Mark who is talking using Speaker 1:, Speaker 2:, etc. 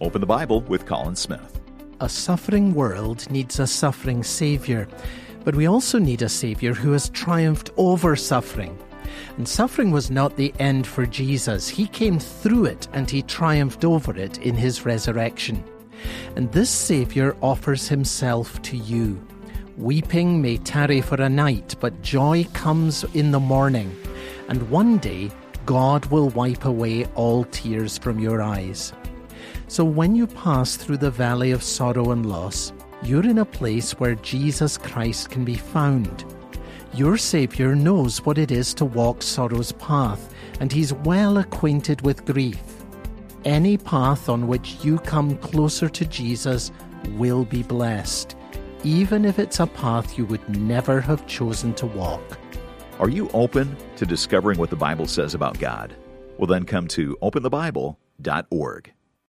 Speaker 1: Open the Bible with Colin Smith.
Speaker 2: A suffering world needs a suffering Saviour, but we also need a Saviour who has triumphed over suffering. And suffering was not the end for Jesus. He came through it and he triumphed over it in his resurrection. And this Saviour offers himself to you. Weeping may tarry for a night, but joy comes in the morning. And one day, God will wipe away all tears from your eyes. So when you pass through the valley of sorrow and loss, you're in a place where Jesus Christ can be found. Your Saviour knows what it is to walk sorrow's path, and He's well acquainted with grief. Any path on which you come closer to Jesus will be blessed, even if it's a path you would never have chosen to walk.
Speaker 1: Are you open to discovering what the Bible says about God? Well, then come to openthebible.org.